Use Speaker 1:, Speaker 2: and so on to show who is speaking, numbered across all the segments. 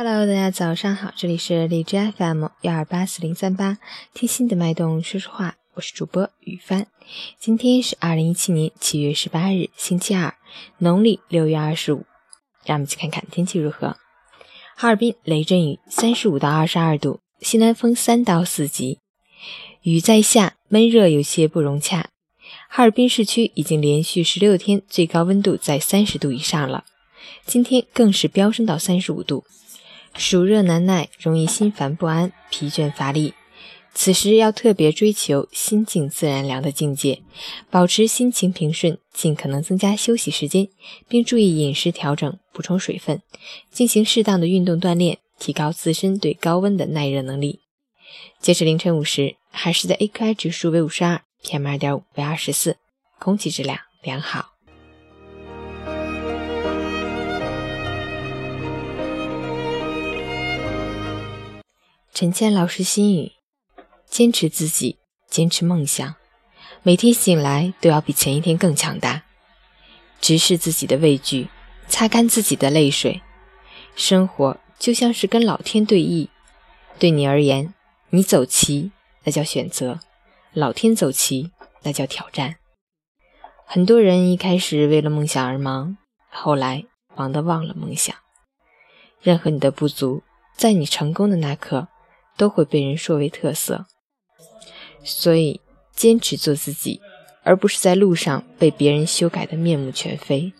Speaker 1: Hello，大家早上好，这里是荔枝 FM 幺二八四零三八，听心的脉动说说话，我是主播雨帆。今天是二零一七年七月十八日，星期二，农历六月二十五。让我们去看看天气如何。哈尔滨雷阵雨，三十五到二十二度，西南风三到四级，雨在下，闷热有些不融洽。哈尔滨市区已经连续十六天最高温度在三十度以上了，今天更是飙升到三十五度。暑热难耐，容易心烦不安、疲倦乏力。此时要特别追求心静自然凉的境界，保持心情平顺，尽可能增加休息时间，并注意饮食调整、补充水分，进行适当的运动锻炼，提高自身对高温的耐热能力。截至凌晨五时，海市的 AQI 指数为五十二，PM 二点五为二十四，空气质量良好。陈谦老师心语：坚持自己，坚持梦想，每天醒来都要比前一天更强大。直视自己的畏惧，擦干自己的泪水。生活就像是跟老天对弈，对你而言，你走棋那叫选择，老天走棋那叫挑战。很多人一开始为了梦想而忙，后来忙得忘了梦想。任何你的不足，在你成功的那刻。都会被人说为特色，所以坚持做自己，而不是在路上被别人修改的面目全非。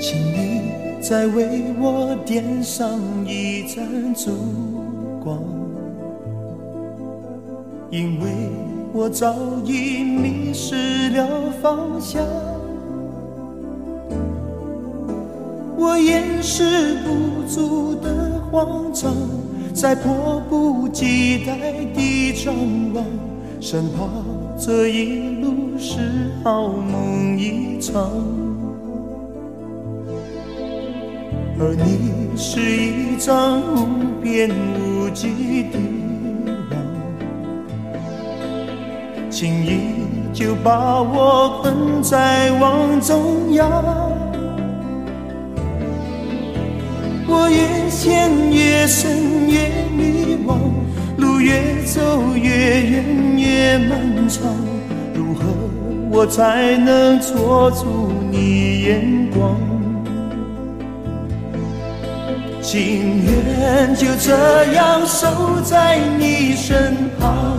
Speaker 2: 请你再为我点上一盏烛。光，因为我早已迷失了方向，我掩饰不住的慌张，在迫不及待地张望，生怕这一路是好梦一场。而你是一张无边无际的网，轻易就把我困在网中央。我越陷越深越迷惘，路越走越远越漫长，如何我才能捉住你眼光？情愿就这样守在你身旁，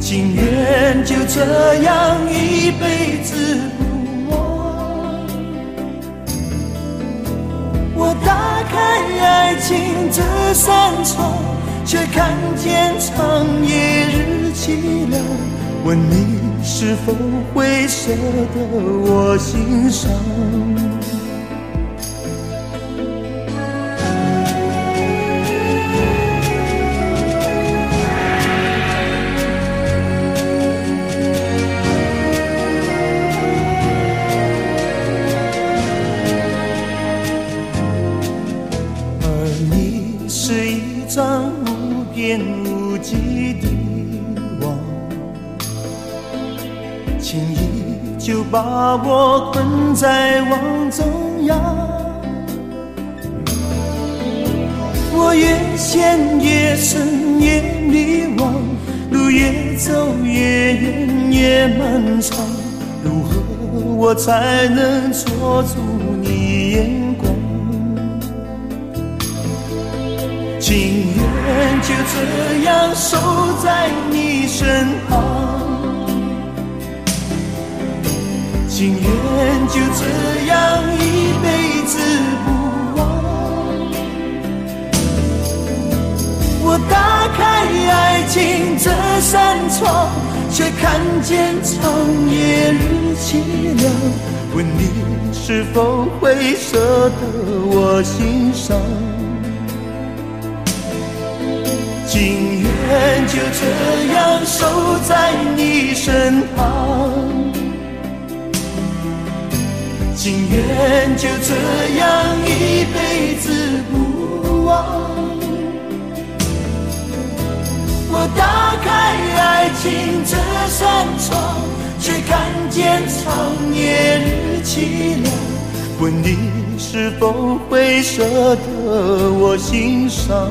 Speaker 2: 情愿就这样一辈子不忘。我打开爱情这扇窗，却看见长夜日凄凉。问你是否会舍得我心伤？是一张无际的网，轻易就把我困在网中央。我越陷越深越迷惘，路越走越远越漫长。如何我才能捉住就这样守在你身旁，情愿就这样一辈子不忘。我打开爱情这扇窗，却看见长夜日凄凉。问你是否会舍得我心伤？情愿就这样守在你身旁，情愿就这样一辈子不忘。我打开爱情这扇窗，却看见长夜日凄凉。问你是否会舍得我心伤？